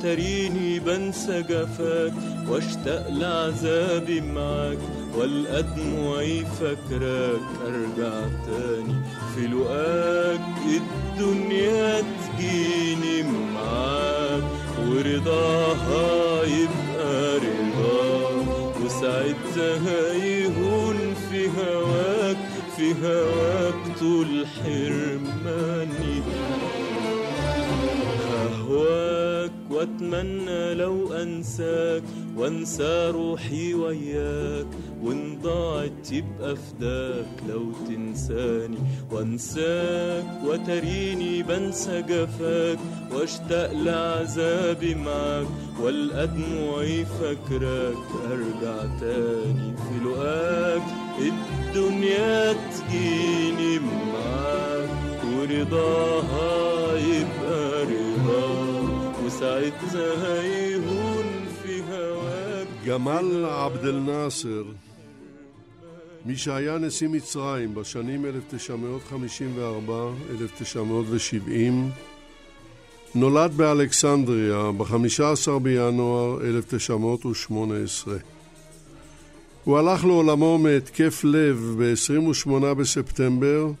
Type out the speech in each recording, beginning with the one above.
وتريني بنسى جفاك واشتاق لعذابي معاك والقى دموعي فاكراك. أرجع تاني في لقاك الدنيا تجيني معاك ورضاها يبقى رضاك وساعتها يهون في هواك في هواك طول حرماني. أهواك وأتمنى لو أنساك وأنسى روحي وياك وإن ضاعت يبقى فداك لو تنساني وأنساك وتريني بنسى جفاك واشتاق لعذابي معاك والقى دموعي فاكراك أرجع تاني في لقاك الدنيا تجيني معاك ورضاها رضاك وساعتها يهون في هواك גמל עבד אל נאסר, מי שהיה נשיא מצרים בשנים 1954-1970, נולד באלכסנדריה ב-15 בינואר 1918. הוא הלך לעולמו מהתקף לב ב-28 בספטמבר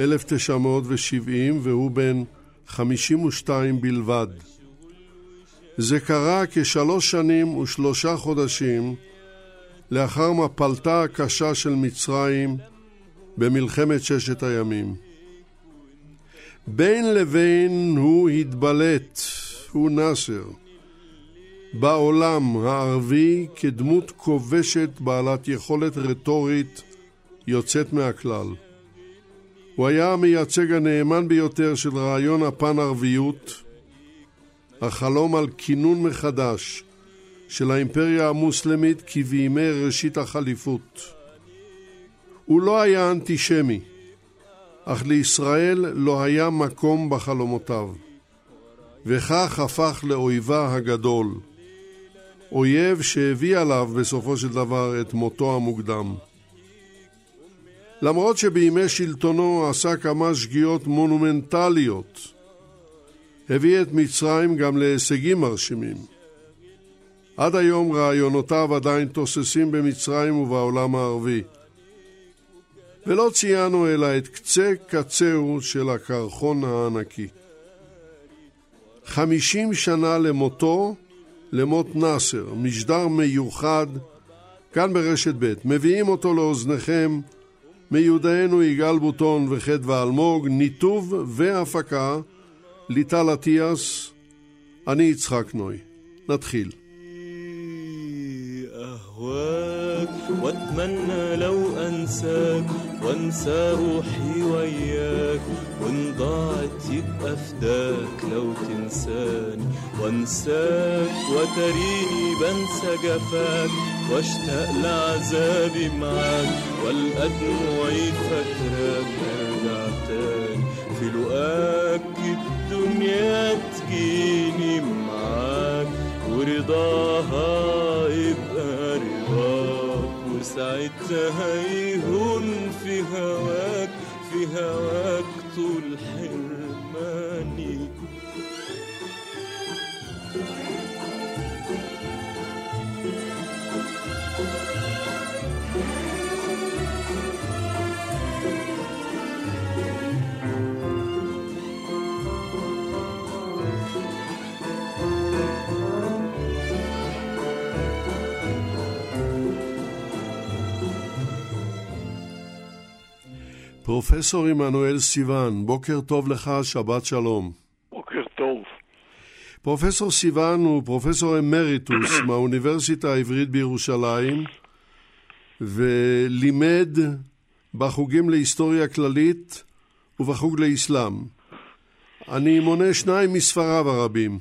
1970 והוא בן 52 בלבד. זה קרה כשלוש שנים ושלושה חודשים לאחר מפלתה הקשה של מצרים במלחמת ששת הימים. בין לבין הוא התבלט, הוא נאסר, בעולם הערבי כדמות כובשת בעלת יכולת רטורית יוצאת מהכלל. הוא היה המייצג הנאמן ביותר של רעיון הפן-ערביות, החלום על כינון מחדש של האימפריה המוסלמית כבימי ראשית החליפות. הוא לא היה אנטישמי, אך לישראל לא היה מקום בחלומותיו, וכך הפך לאויבה הגדול, אויב שהביא עליו בסופו של דבר את מותו המוקדם. למרות שבימי שלטונו עשה כמה שגיאות מונומנטליות, הביא את מצרים גם להישגים מרשימים. עד היום רעיונותיו עדיין תוססים במצרים ובעולם הערבי. ולא ציינו אלא את קצה קצהו של הקרחון הענקי. חמישים שנה למותו, למות נאסר, משדר מיוחד, כאן ברשת ב', מביאים אותו לאוזניכם מיודענו יגאל בוטון וחדווה אלמוג, ניתוב והפקה ליטל אטיאס, אני יצחק נוי. נתחיל. أهواك وأتمنى لو أنساك وأنسى روحي وياك وإن ضاعت يبقى فداك لو تنساني وأنساك وتريني بنسى جفاك واشتاق لعذابي معاك والقى دموعي فاكراك أرجع تاني في لقاك الدنيا معاك ورضاها يبقى رضاك وساعتها يهون في هواك في هواك طول حرماني פרופסור עמנואל סיון, בוקר טוב לך, שבת שלום. בוקר טוב. פרופסור סיון הוא פרופסור אמריטוס מהאוניברסיטה העברית בירושלים, ולימד בחוגים להיסטוריה כללית ובחוג לאסלאם. אני מונה שניים מספריו הרבים.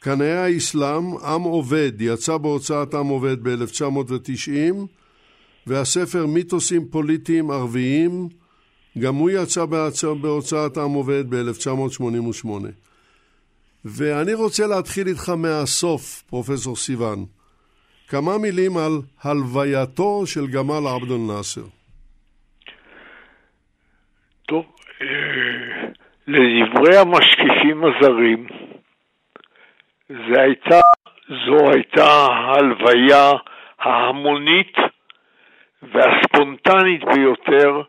קנאי האסלאם, עם עובד, יצא בהוצאת עם עובד ב-1990, והספר מיתוסים פוליטיים ערביים, גם הוא יצא בהוצאת עם עובד ב-1988. ואני רוצה להתחיל איתך מהסוף, פרופסור סיון. כמה מילים על הלווייתו של גמל עבד אל-נאסר. טוב, אה, לדברי המשקיפים הזרים, זה הייתה, זו הייתה ההלוויה ההמונית והספונטנית ביותר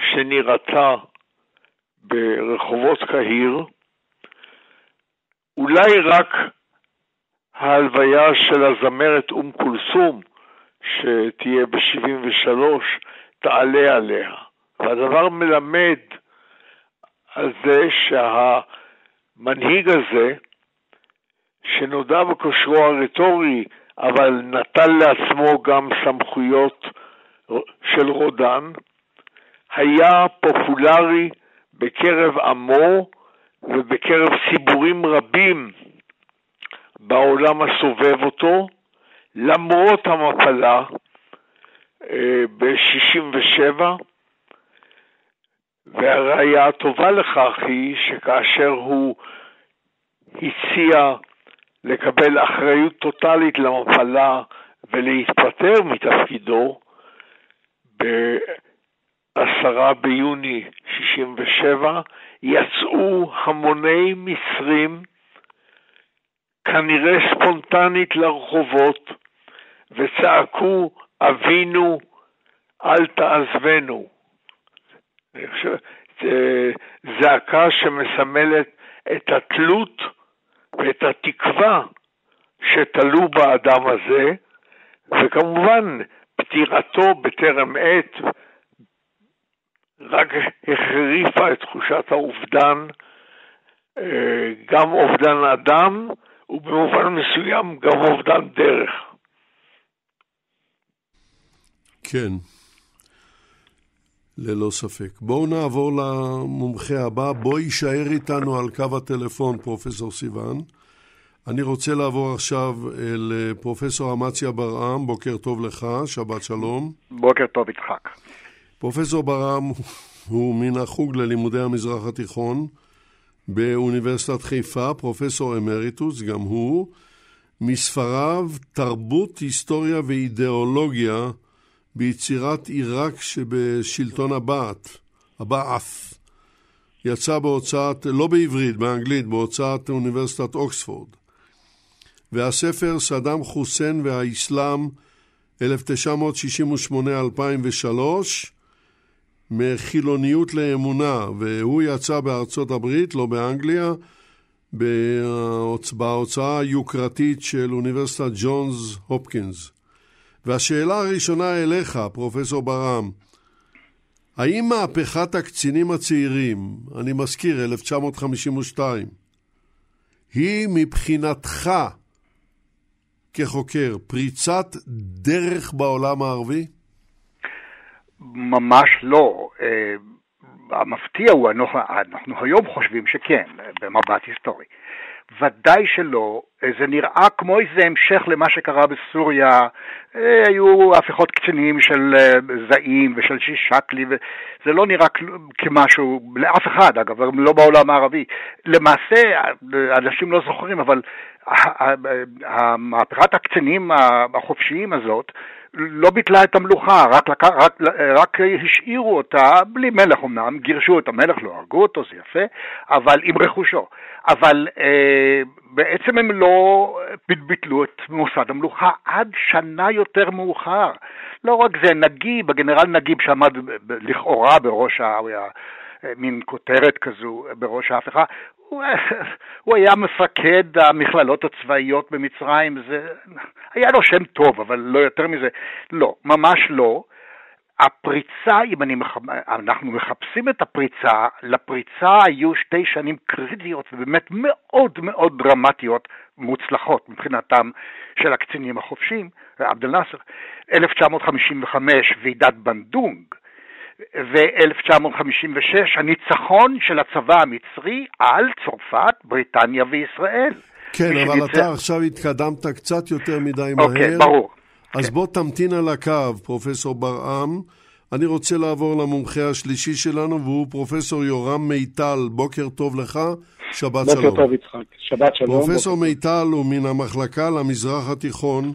שנראתה ברחובות קהיר, אולי רק ההלוויה של הזמרת אום כולסום, שתהיה ב-73, תעלה עליה. והדבר מלמד על זה שהמנהיג הזה, שנודע בכושרו הרטורי, אבל נטל לעצמו גם סמכויות של רודן, היה פופולרי בקרב עמו ובקרב ציבורים רבים בעולם הסובב אותו, למרות המפלה אה, ב-67, והראיה הטובה לכך היא שכאשר הוא הציע לקבל אחריות טוטאלית למפלה ולהתפטר מתפקידו, ב-10 ביוני 67 יצאו המוני מצרים, כנראה ספונטנית לרחובות, וצעקו, אבינו, אל תעזבנו. חושב, זעקה שמסמלת את התלות ואת התקווה שתלו באדם הזה, וכמובן פטירתו בטרם עת רק החריפה את תחושת האובדן, אה, גם אובדן אדם, ובמובן מסוים גם אובדן דרך. כן, ללא ספק. בואו נעבור למומחה הבא. בוא יישאר איתנו על קו הטלפון, פרופסור סיוון. אני רוצה לעבור עכשיו אל אה, פרופסור אמציה ברעם, בוקר טוב לך, שבת שלום. בוקר טוב, יצחק. פרופסור ברעם הוא מן החוג ללימודי המזרח התיכון באוניברסיטת חיפה, פרופסור אמריטוס, גם הוא. מספריו תרבות, היסטוריה ואידיאולוגיה ביצירת עיראק שבשלטון הבעת', הבעת'. יצא בהוצאת, לא בעברית, באנגלית, בהוצאת אוניברסיטת אוקספורד. והספר סדאם חוסיין והאסלאם 1968-2003 מחילוניות לאמונה, והוא יצא בארצות הברית, לא באנגליה, בהוצאה היוקרתית של אוניברסיטת ג'ונס הופקינס. והשאלה הראשונה אליך, פרופסור ברם, האם מהפכת הקצינים הצעירים, אני מזכיר, 1952, היא מבחינתך כחוקר פריצת דרך בעולם הערבי? ממש לא. אה, המפתיע הוא, אנחנו היום חושבים שכן, במבט היסטורי. ודאי שלא, זה נראה כמו איזה המשך למה שקרה בסוריה, אה, היו הפיכות קצינים של אה, זעים ושל שישקלי, וזה לא נראה כמשהו, לאף אחד אגב, לא בעולם הערבי. למעשה, אנשים לא זוכרים, אבל מהפכת הקצינים החופשיים הזאת, לא ביטלה את המלוכה, רק, רק, רק, רק השאירו אותה בלי מלך אמנם, גירשו את המלך, לא הרגו אותו, זה יפה, אבל עם רכושו. אבל אה, בעצם הם לא ביטלו את מוסד המלוכה עד שנה יותר מאוחר. לא רק זה, נגיב, הגנרל נגיב שעמד לכאורה בראש ה... מין כותרת כזו בראש ההפיכה, הוא, היה מפקד המכללות הצבאיות במצרים, זה היה לו שם טוב, אבל לא יותר מזה. לא, ממש לא. הפריצה, אם אני. אנחנו מחפשים את הפריצה, לפריצה היו שתי שנים קריטיות ובאמת מאוד מאוד דרמטיות, מוצלחות מבחינתם של הקצינים החופשיים, עבד אל-נאצר, 1955 ועידת בנדונג, ו-1956 הניצחון של הצבא המצרי על צרפת, בריטניה וישראל. כן, אבל שניצח... אתה עכשיו התקדמת קצת יותר מדי מהר. אוקיי, ברור. אז כן. בוא תמתין על הקו, פרופסור ברעם. אני רוצה לעבור למומחה השלישי שלנו, והוא פרופסור יורם מיטל. בוקר טוב לך, שבת שלום. בוקר טוב, יצחק. שבת שלום. פרופסור מיטל הוא מן המחלקה למזרח התיכון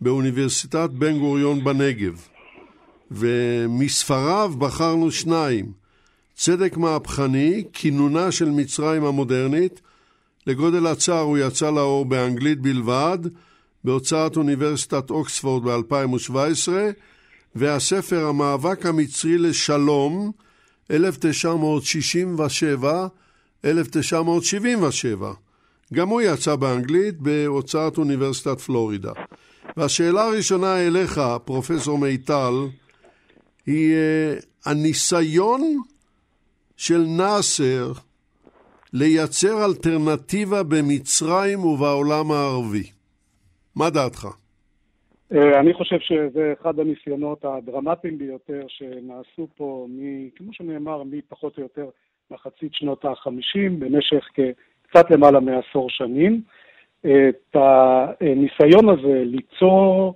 באוניברסיטת בן גוריון בנגב. ומספריו בחרנו שניים. צדק מהפכני, כינונה של מצרים המודרנית. לגודל הצער הוא יצא לאור באנגלית בלבד, בהוצאת אוניברסיטת אוקספורד ב-2017, והספר המאבק המצרי לשלום, 1967-1977, גם הוא יצא באנגלית בהוצאת אוניברסיטת פלורידה. והשאלה הראשונה אליך, פרופסור מיטל, היא uh, הניסיון של נאסר לייצר אלטרנטיבה במצרים ובעולם הערבי. מה דעתך? אה, אני חושב שזה אחד הניסיונות הדרמטיים ביותר שנעשו פה, מ, כמו שנאמר, מפחות או יותר מחצית שנות ה-50, במשך קצת למעלה מעשור שנים. את הניסיון הזה ליצור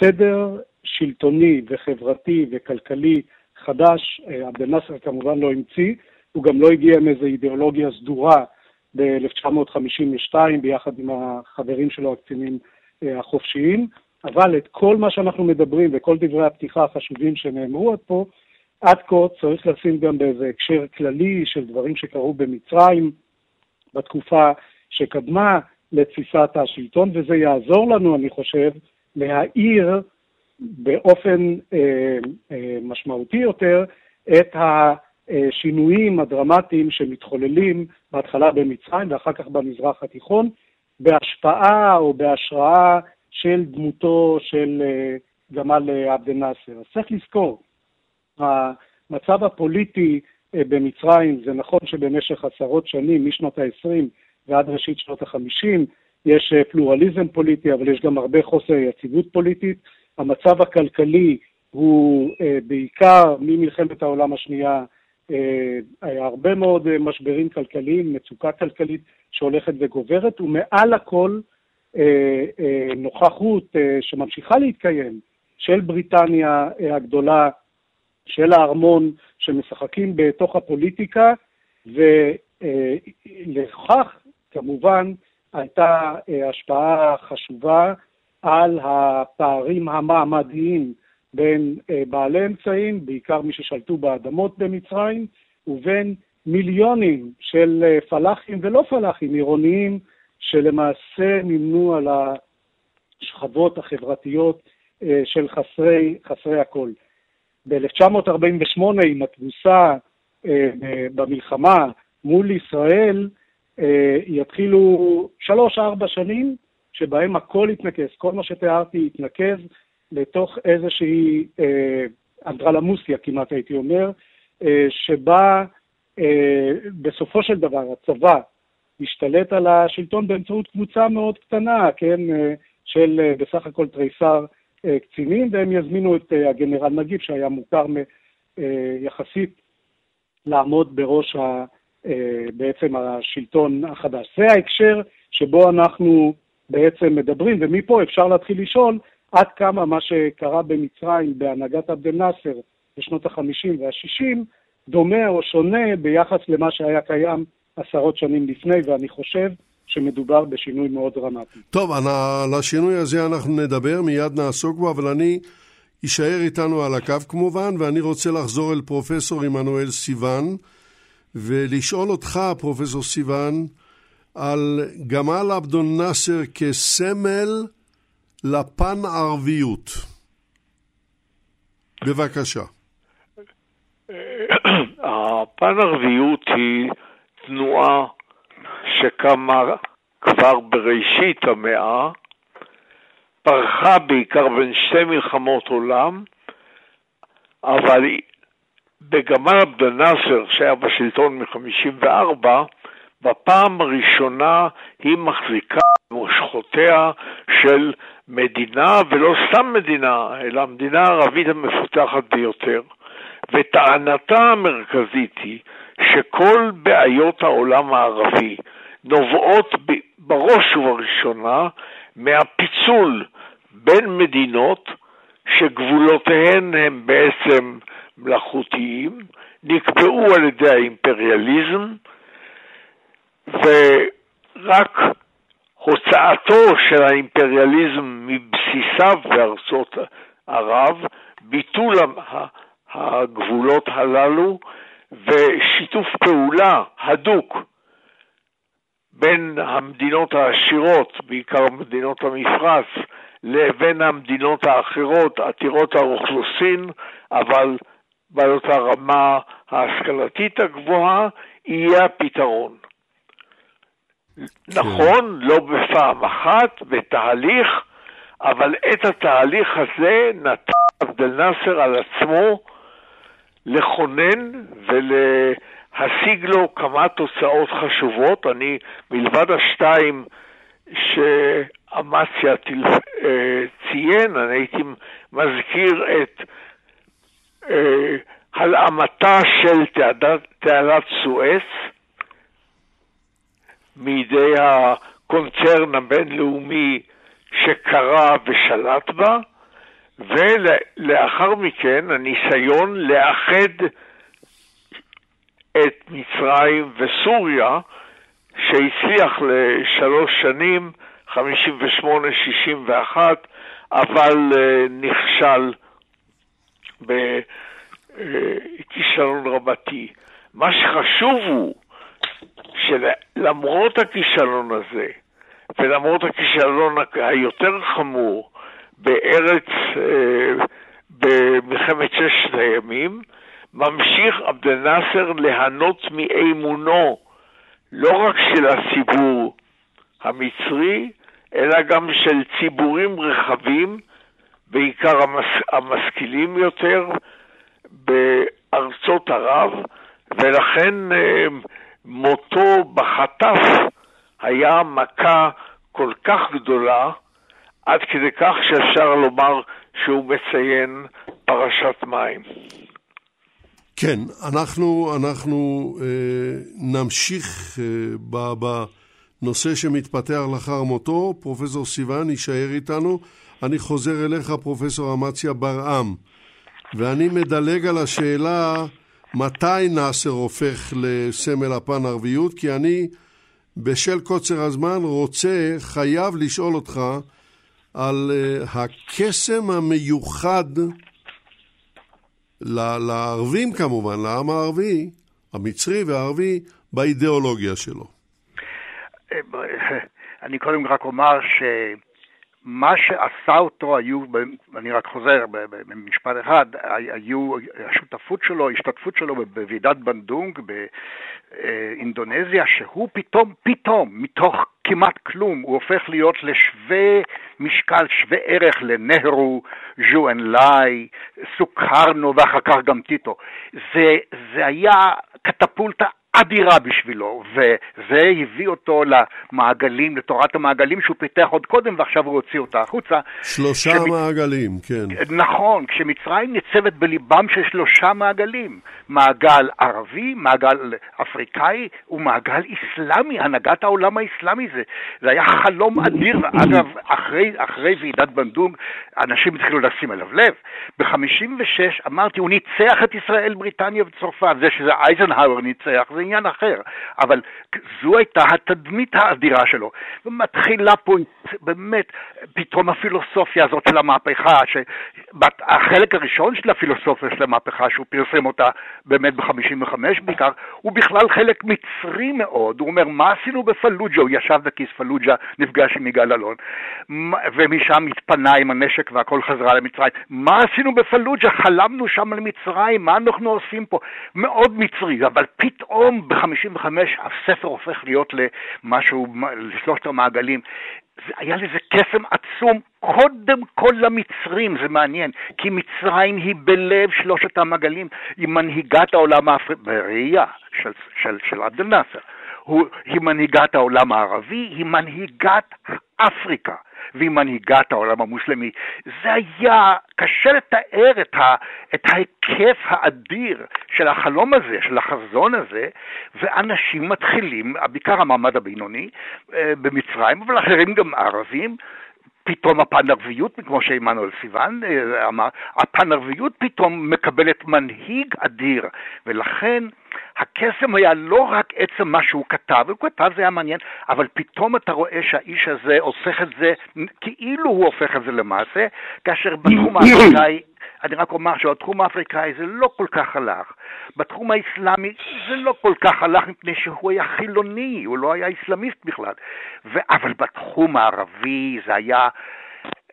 סדר שלטוני וחברתי וכלכלי חדש, אה, עבד אל-נאצר כמובן לא המציא, הוא גם לא הגיע עם איזו אידיאולוגיה סדורה ב-1952 ביחד עם החברים שלו, הקצינים אה, החופשיים, אבל את כל מה שאנחנו מדברים וכל דברי הפתיחה החשובים שנאמרו עד פה, עד כה צריך לשים גם באיזה הקשר כללי של דברים שקרו במצרים בתקופה שקדמה לתפיסת השלטון, וזה יעזור לנו, אני חושב, להאיר באופן אה, אה, משמעותי יותר את השינויים הדרמטיים שמתחוללים בהתחלה במצרים ואחר כך במזרח התיכון, בהשפעה או בהשראה של דמותו של אה, גמל עבד אל-נאצר. אז צריך לזכור, המצב הפוליטי במצרים, זה נכון שבמשך עשרות שנים, משנות ה-20 ועד ראשית שנות ה-50, יש פלורליזם פוליטי, אבל יש גם הרבה חוסר יציבות פוליטית. המצב הכלכלי הוא בעיקר ממלחמת העולם השנייה, היה הרבה מאוד משברים כלכליים, מצוקה כלכלית שהולכת וגוברת, ומעל הכל אה, אה, נוכחות אה, שממשיכה להתקיים של בריטניה הגדולה, של הארמון, שמשחקים בתוך הפוליטיקה, ולכך כמובן הייתה השפעה חשובה על הפערים המעמדיים בין בעלי אמצעים, בעיקר מי ששלטו באדמות במצרים, ובין מיליונים של פלאחים ולא פלאחים עירוניים שלמעשה נמנו על השכבות החברתיות אה, של חסרי, חסרי הכל. ב-1948, עם התבוסה אה, במלחמה מול ישראל, אה, יתחילו שלוש-ארבע שנים שבהם הכל יתנקז, כל מה שתיארתי יתנקז לתוך איזושהי אנדרלמוסיה כמעט הייתי אומר, שבה בסופו של דבר הצבא השתלט על השלטון באמצעות קבוצה מאוד קטנה, כן, אה, של אה, בסך הכל תריסר אה, קצינים, והם יזמינו את הגנרל נגיב, שהיה מוכר יחסית לעמוד בראש ה, בעצם השלטון החדש. זה ההקשר שבו אנחנו בעצם מדברים, ומפה אפשר להתחיל לשאול עד כמה מה שקרה במצרים בהנהגת עבד אל-נאצר בשנות ה-50 וה-60 דומה או שונה ביחס למה שהיה קיים עשרות שנים לפני, ואני חושב שמדובר בשינוי מאוד דרמטי. טוב, על השינוי הזה אנחנו נדבר, מיד נעסוק בו, אבל אני אשאר איתנו על הקו כמובן, ואני רוצה לחזור אל פרופסור עמנואל סיוון, ולשאול אותך, פרופסור סיוון, על גמל עבדול נאסר כסמל לפן ערביות. בבקשה. הפן ערביות היא תנועה שקמה כבר בראשית המאה, פרחה בעיקר בין שתי מלחמות עולם, אבל בגמל עבד אל-נאצר, שהיה בשלטון מ-54, בפעם הראשונה היא מחזיקה מושכותיה של מדינה, ולא סתם מדינה, אלא המדינה הערבית המפותחת ביותר. וטענתה המרכזית היא שכל בעיות העולם הערבי נובעות בראש ובראשונה מהפיצול בין מדינות שגבולותיהן הם בעצם מלאכותיים, נקבעו על ידי האימפריאליזם, ורק הוצאתו של האימפריאליזם מבסיסיו בארצות ערב, ביטול הגבולות הללו ושיתוף פעולה הדוק בין המדינות העשירות, בעיקר מדינות המפרץ, לבין המדינות האחרות, עתירות האוכלוסין, אבל בעיות הרמה ההשכלתית הגבוהה, יהיה הפתרון. כן. נכון, לא בפעם אחת, בתהליך, אבל את התהליך הזה נתן עבד אל-נאצר על עצמו לכונן ולהשיג לו כמה תוצאות חשובות. אני, מלבד השתיים שאמציה אה, ציין, אני הייתי מזכיר את אה, הלאמתה של תעלת סואץ מידי הקונצרן הבינלאומי שקרא ושלט בה, ולאחר מכן הניסיון לאחד את מצרים וסוריה, שהצליח לשלוש שנים, 58-61, אבל אה, נכשל בכישלון רבתי. מה שחשוב הוא שלמרות הכישלון הזה, ולמרות הכישלון היותר חמור בארץ, אה, במלחמת ששת הימים, ממשיך עבד אל-נאצר ליהנות מאמונו לא רק של הציבור המצרי, אלא גם של ציבורים רחבים, בעיקר המס, המשכילים יותר, בארצות ערב, ולכן אה, מותו בחטף היה מכה כל כך גדולה, עד כדי כך שאפשר לומר שהוא מציין פרשת מים. כן, אנחנו, אנחנו אה, נמשיך אה, בנושא שמתפתח לאחר מותו. פרופסור סיוון יישאר איתנו. אני חוזר אליך, פרופסור אמציה ברעם, ואני מדלג על השאלה מתי נאסר הופך לסמל הפן ערביות, כי אני, בשל קוצר הזמן, רוצה, חייב לשאול אותך על uh, הקסם המיוחד לערבים כמובן, לעם הערבי, המצרי והערבי, באידיאולוגיה שלו. אני קודם רק אומר ש... מה שעשה אותו היו, אני רק חוזר במשפט אחד, היו השותפות שלו, ההשתתפות שלו בוועידת בנדונג באינדונזיה, שהוא פתאום, פתאום, מתוך כמעט כלום, הוא הופך להיות לשווה משקל, שווה ערך לנהרו, ז'ו אנ לאי, סוכרנו ואחר כך גם טיטו. זה, זה היה קטפולטה אדירה בשבילו, וזה הביא אותו למעגלים, לתורת המעגלים שהוא פיתח עוד קודם ועכשיו הוא הוציא אותה החוצה. שלושה שמצ... מעגלים, כן. נכון, כשמצרים ניצבת בליבם של שלושה מעגלים, מעגל ערבי, מעגל אפריקאי ומעגל איסלאמי, הנהגת העולם האיסלאמי זה, זה היה חלום אדיר, ואגב, אחרי, אחרי ועידת בנדום, אנשים התחילו לשים אליו לב. ב-56' אמרתי, הוא ניצח את ישראל, בריטניה וצרפת, זה שזה אייזנהאואר ניצח, זה עניין אחר, אבל זו הייתה התדמית האדירה שלו. ומתחילה פה באמת פתאום הפילוסופיה הזאת של המהפכה, שהחלק הראשון של הפילוסופיה של המהפכה, שהוא פרסם אותה באמת ב-55 בעיקר, הוא בכלל חלק מצרי מאוד. הוא אומר, מה עשינו בפלוג'ה? הוא ישב בכיס פלוג'ה, נפגש עם יגאל אלון, ומשם התפנה עם הנשק והכל חזרה למצרים. מה עשינו בפלוג'ה? חלמנו שם על מצרים, מה אנחנו עושים פה? מאוד מצרי, אבל פתאום פתאום ב-55 הספר הופך להיות למשהו, לשלושת המעגלים. זה, היה לזה קסם עצום, קודם כל למצרים, זה מעניין, כי מצרים היא בלב שלושת המעגלים, היא מנהיגת העולם האפריקאי, בראייה של, של, של עבד אל-נאצר. היא מנהיגת העולם הערבי, היא מנהיגת אפריקה. והיא מנהיגת העולם המוסלמי. זה היה, קשה לתאר את, ה, את ההיקף האדיר של החלום הזה, של החזון הזה, ואנשים מתחילים, בעיקר המעמד הבינוני אה, במצרים, אבל אחרים גם ערבים, פתאום הפן-ערביות, כמו שעמנואל סיוון אה, אמר, הפן-ערביות פתאום מקבלת מנהיג אדיר, ולכן הקסם היה לא רק עצם מה שהוא כתב, הוא כתב זה היה מעניין, אבל פתאום אתה רואה שהאיש הזה הופך את זה, כאילו הוא הופך את זה למעשה, כאשר בתחום האפריקאי אני רק אומר שבתחום האפריקאי זה לא כל כך הלך. בתחום האסלאמי זה לא כל כך הלך מפני שהוא היה חילוני, הוא לא היה אסלאמיסט בכלל. ו... אבל בתחום הערבי זה היה...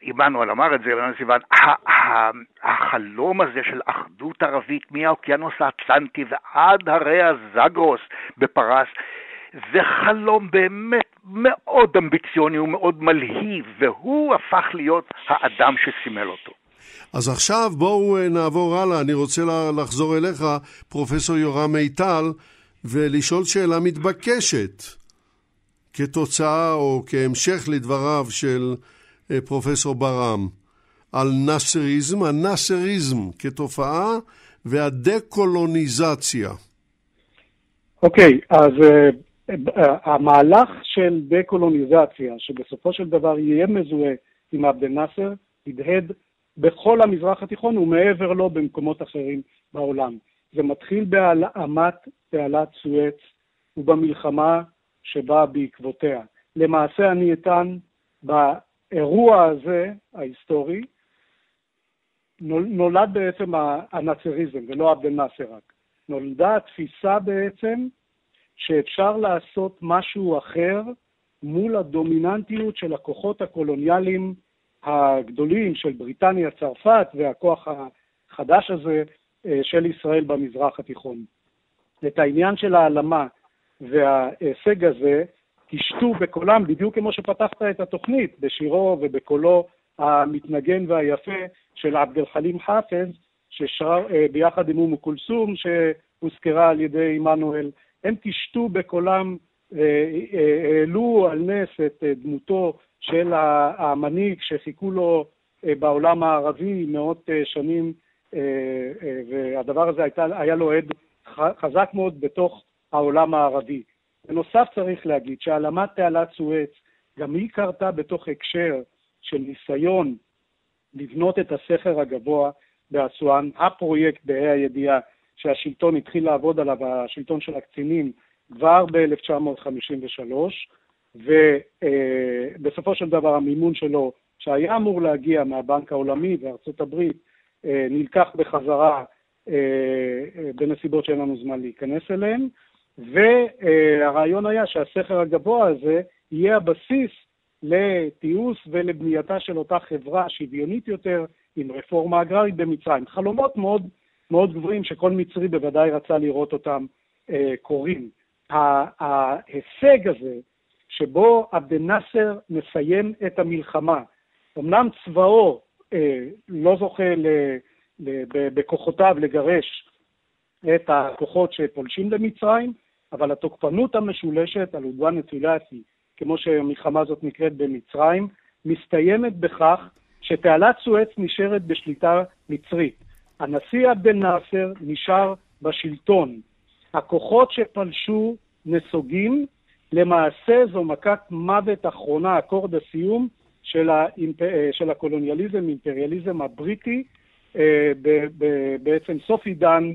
עמנואל אמר את זה, עמנואל סיוון, החלום הזה של אחדות ערבית מהאוקיינוס האטלנטי ועד הרי הזגרוס בפרס, זה חלום באמת מאוד אמביציוני ומאוד מלהיב, והוא הפך להיות האדם שסימל אותו. אז עכשיו בואו אה, נעבור הלאה. אני רוצה לחזור אליך, פרופסור יורם מיטל, ולשאול שאלה מתבקשת. כתוצאה או כהמשך לדבריו של אה, פרופסור ברם על נאסריזם, הנאסריזם כתופעה והדה-קולוניזציה. אוקיי, okay, אז uh, המהלך של דה-קולוניזציה, שבסופו של דבר יהיה מזוהה עם עבד אל-נאצר, הדהד בכל המזרח התיכון ומעבר לו במקומות אחרים בעולם. זה מתחיל בהלאמת תעלת סואץ ובמלחמה שבאה בעקבותיה. למעשה אני אטען באירוע הזה, ההיסטורי, נולד בעצם הנאצריזם, ולא עבד אל-נאצר רק. נולדה התפיסה בעצם שאפשר לעשות משהו אחר מול הדומיננטיות של הכוחות הקולוניאליים הגדולים של בריטניה, צרפת והכוח החדש הזה אה, של ישראל במזרח התיכון. את העניין של העלמה וההישג הזה תשתו בקולם, בדיוק כמו שפתחת את התוכנית, בשירו ובקולו המתנגן והיפה של עבד אל-חלים חאפז, ששר אה, ביחד עם אום כולסום, שהוזכרה על ידי עמנואל, הם תשתו בקולם, אה, העלו על נס את דמותו של המנהיג שחיכו לו אה, בעולם הערבי מאות אה, שנים, אה, והדבר הזה הייתה, היה לו עד חזק מאוד בתוך העולם הערבי. בנוסף צריך להגיד שהעלמת תעלת סואץ, גם היא קרתה בתוך הקשר של ניסיון לבנות את הסכר הגבוה באסואן, הפרויקט בה"א הידיעה שהשלטון התחיל לעבוד עליו, השלטון של הקצינים, כבר ב-1953, ובסופו של דבר המימון שלו, שהיה אמור להגיע מהבנק העולמי וארצות הברית, אה, נלקח בחזרה אה, אה, בנסיבות שאין לנו זמן להיכנס אליהן, והרעיון היה שהסכר הגבוה הזה יהיה הבסיס לתיעוש ולבנייתה של אותה חברה שוויונית יותר עם רפורמה אגררית במצרים. חלומות מאוד מאוד גבוהים שכל מצרי בוודאי רצה לראות אותם קורים. ההישג הזה שבו עבד אל-נאצר מסיים את המלחמה. אמנם צבאו אה, לא זוכה ל, ל, בכוחותיו לגרש את הכוחות שפולשים למצרים, אבל התוקפנות המשולשת על עודואן אצילסי, כמו שהמלחמה הזאת נקראת במצרים, מסתיימת בכך שתעלת סואץ נשארת בשליטה מצרית. הנשיא עבד אל-נאצר נשאר בשלטון. הכוחות שפלשו נסוגים, למעשה זו מכת מוות אחרונה, אקורד הסיום של, האימפ... אה, של הקולוניאליזם, אימפריאליזם הבריטי, אה, בעצם סוף עידן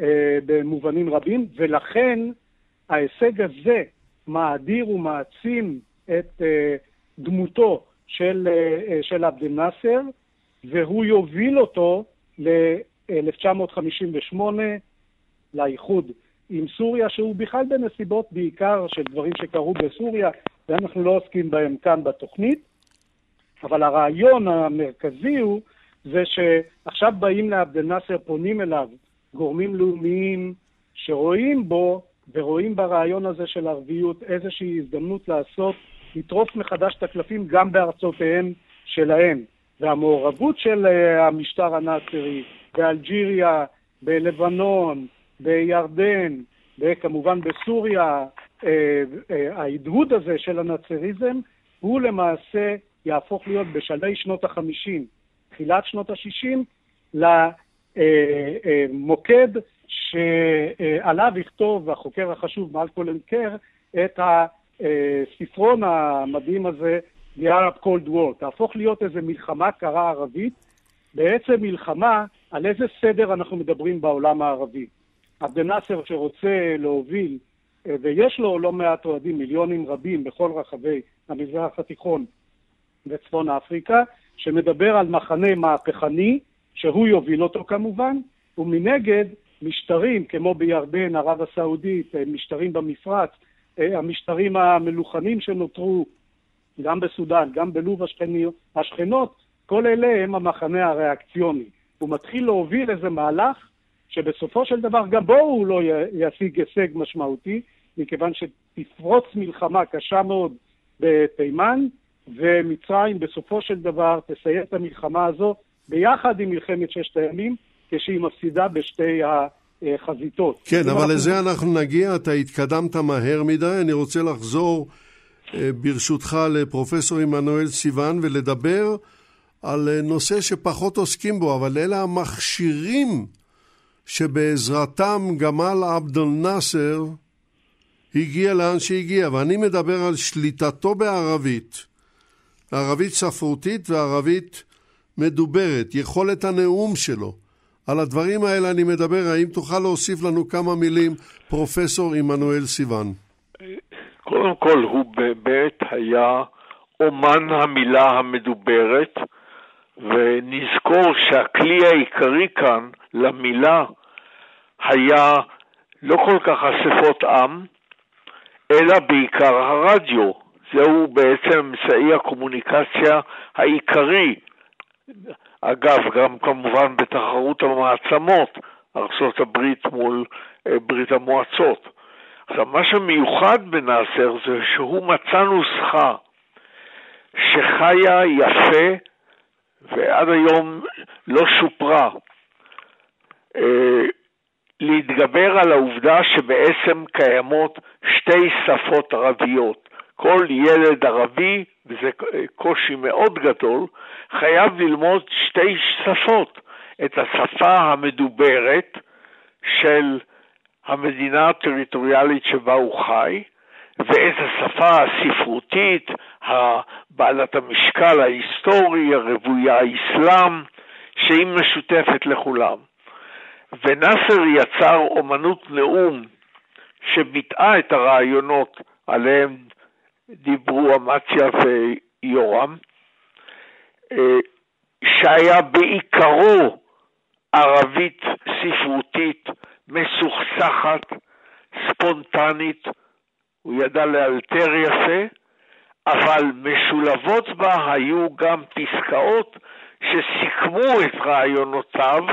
אה, במובנים רבים, ולכן ההישג הזה מאדיר ומעצים את דמותו של, של עבד אל-נאצר, והוא יוביל אותו ל-1958, לאיחוד עם סוריה, שהוא בכלל בנסיבות בעיקר של דברים שקרו בסוריה, ואנחנו לא עוסקים בהם כאן בתוכנית, אבל הרעיון המרכזי הוא זה שעכשיו באים לעבד אל-נאצר, פונים אליו גורמים לאומיים שרואים בו ורואים ברעיון הזה של ערביות איזושהי הזדמנות לעשות, לטרוף מחדש את הקלפים גם בארצותיהם שלהם. והמעורבות של אה, המשטר הנאצרי באלג'יריה, בלבנון, בירדן, וכמובן בסוריה, אה, אה, ההדהוד הזה של הנאצריזם, הוא למעשה יהפוך להיות בשלהי שנות החמישים, תחילת שנות השישים, למוקד שעליו יכתוב החוקר החשוב מלקולן קר את הספרון המדהים הזה, The Arab Cold War, תהפוך להיות איזו מלחמה קרה ערבית, בעצם מלחמה על איזה סדר אנחנו מדברים בעולם הערבי. עבד נאסר שרוצה להוביל, אה, ויש לו לא מעט אוהדים, מיליונים רבים בכל רחבי המזרח התיכון וצפון אפריקה, שמדבר על מחנה מהפכני, שהוא יוביל אותו כמובן, ומנגד משטרים כמו בירדן, ערב הסעודית, אה, משטרים במפרץ, אה, המשטרים המלוכנים שנותרו גם בסודאן, גם בלוב השכנות, כל אלה הם המחנה הריאקציוני. הוא מתחיל להוביל איזה מהלך שבסופו של דבר גם בו הוא לא ישיג הישג משמעותי, מכיוון שתפרוץ מלחמה קשה מאוד בתימן, ומצרים בסופו של דבר תסיים את המלחמה הזו ביחד עם מלחמת ששת הימים, כשהיא מפסידה בשתי החזיתות. כן, אבל אנחנו... לזה אנחנו נגיע, אתה התקדמת מהר מדי, אני רוצה לחזור אה, ברשותך לפרופסור עמנואל סיוון ולדבר על אה, נושא שפחות עוסקים בו, אבל אלה המכשירים שבעזרתם גמל עבד אל-נאצר הגיע לאן שהגיע, ואני מדבר על שליטתו בערבית, ערבית ספרותית וערבית מדוברת, יכולת הנאום שלו. על הדברים האלה אני מדבר, האם תוכל להוסיף לנו כמה מילים, פרופסור עמנואל סיוון? קודם כל, הוא באמת היה אומן המילה המדוברת, ונזכור שהכלי העיקרי כאן למילה היה לא כל כך אספות עם, אלא בעיקר הרדיו. זהו בעצם אמצעי הקומוניקציה העיקרי. אגב, גם כמובן בתחרות המעצמות, ארה"ב מול אה, ברית המועצות. עכשיו, מה שמיוחד בנאסר זה שהוא מצא נוסחה שחיה יפה ועד היום לא שופרה. אה, להתגבר על העובדה שבעצם קיימות שתי שפות ערביות. כל ילד ערבי, וזה קושי מאוד גדול, חייב ללמוד שתי שפות. את השפה המדוברת של המדינה הטריטוריאלית שבה הוא חי, ואת השפה הספרותית, בעלת המשקל ההיסטורי, הרוויה האסלאם, שהיא משותפת לכולם. ונאסר יצר אומנות נאום שביטאה את הרעיונות עליהם דיברו אמציה ויורם, אה, שהיה בעיקרו ערבית ספרותית מסוכסכת, ספונטנית, הוא ידע לאלתר יפה, אבל משולבות בה היו גם פסקאות שסיכמו את רעיונותיו,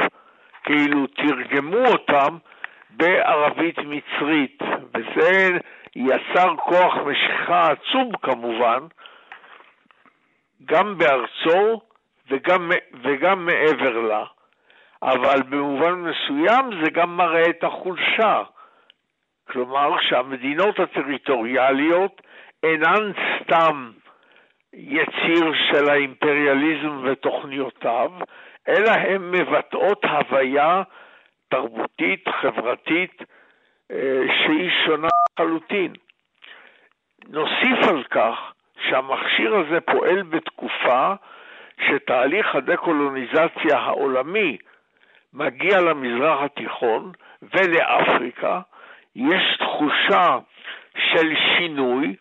כאילו תרגמו אותם בערבית מצרית, וזה יצר כוח משיכה עצום כמובן, גם בארצו וגם, וגם מעבר לה. אבל במובן מסוים זה גם מראה את החולשה. כלומר שהמדינות הטריטוריאליות אינן סתם יציר של האימפריאליזם ותוכניותיו, אלא הן מבטאות הוויה תרבותית, חברתית, אה, שהיא שונה לחלוטין. נוסיף על כך שהמכשיר הזה פועל בתקופה שתהליך הדקולוניזציה העולמי מגיע למזרח התיכון ולאפריקה, יש תחושה של שינוי.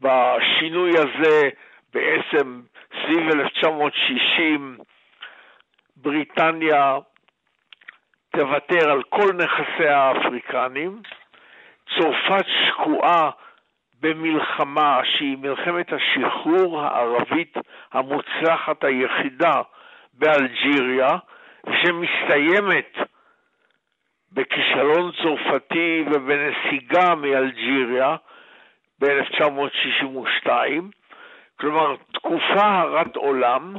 בשינוי הזה בעצם סביב 1960 בריטניה תוותר על כל נכסיה האפריקנים, צרפת שקועה במלחמה שהיא מלחמת השחרור הערבית המוצלחת היחידה באלג'יריה, שמסתיימת בכישלון צרפתי ובנסיגה מאלג'יריה ב-1962, כלומר תקופה הרת עולם,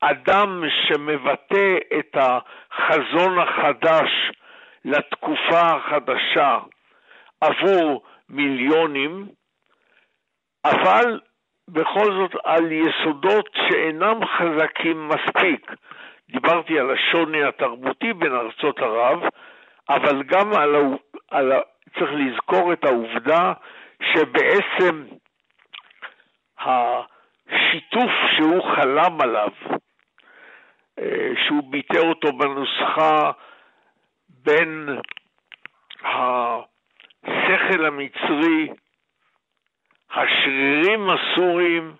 אדם שמבטא את החזון החדש לתקופה החדשה עבור מיליונים, אבל בכל זאת על יסודות שאינם חזקים מספיק. דיברתי על השוני התרבותי בין ארצות ערב, אבל גם על, על, צריך לזכור את העובדה שבעצם השיתוף שהוא חלם עליו, אה, שהוא ביטא אותו בנוסחה בין השכל המצרי, השרירים הסוריים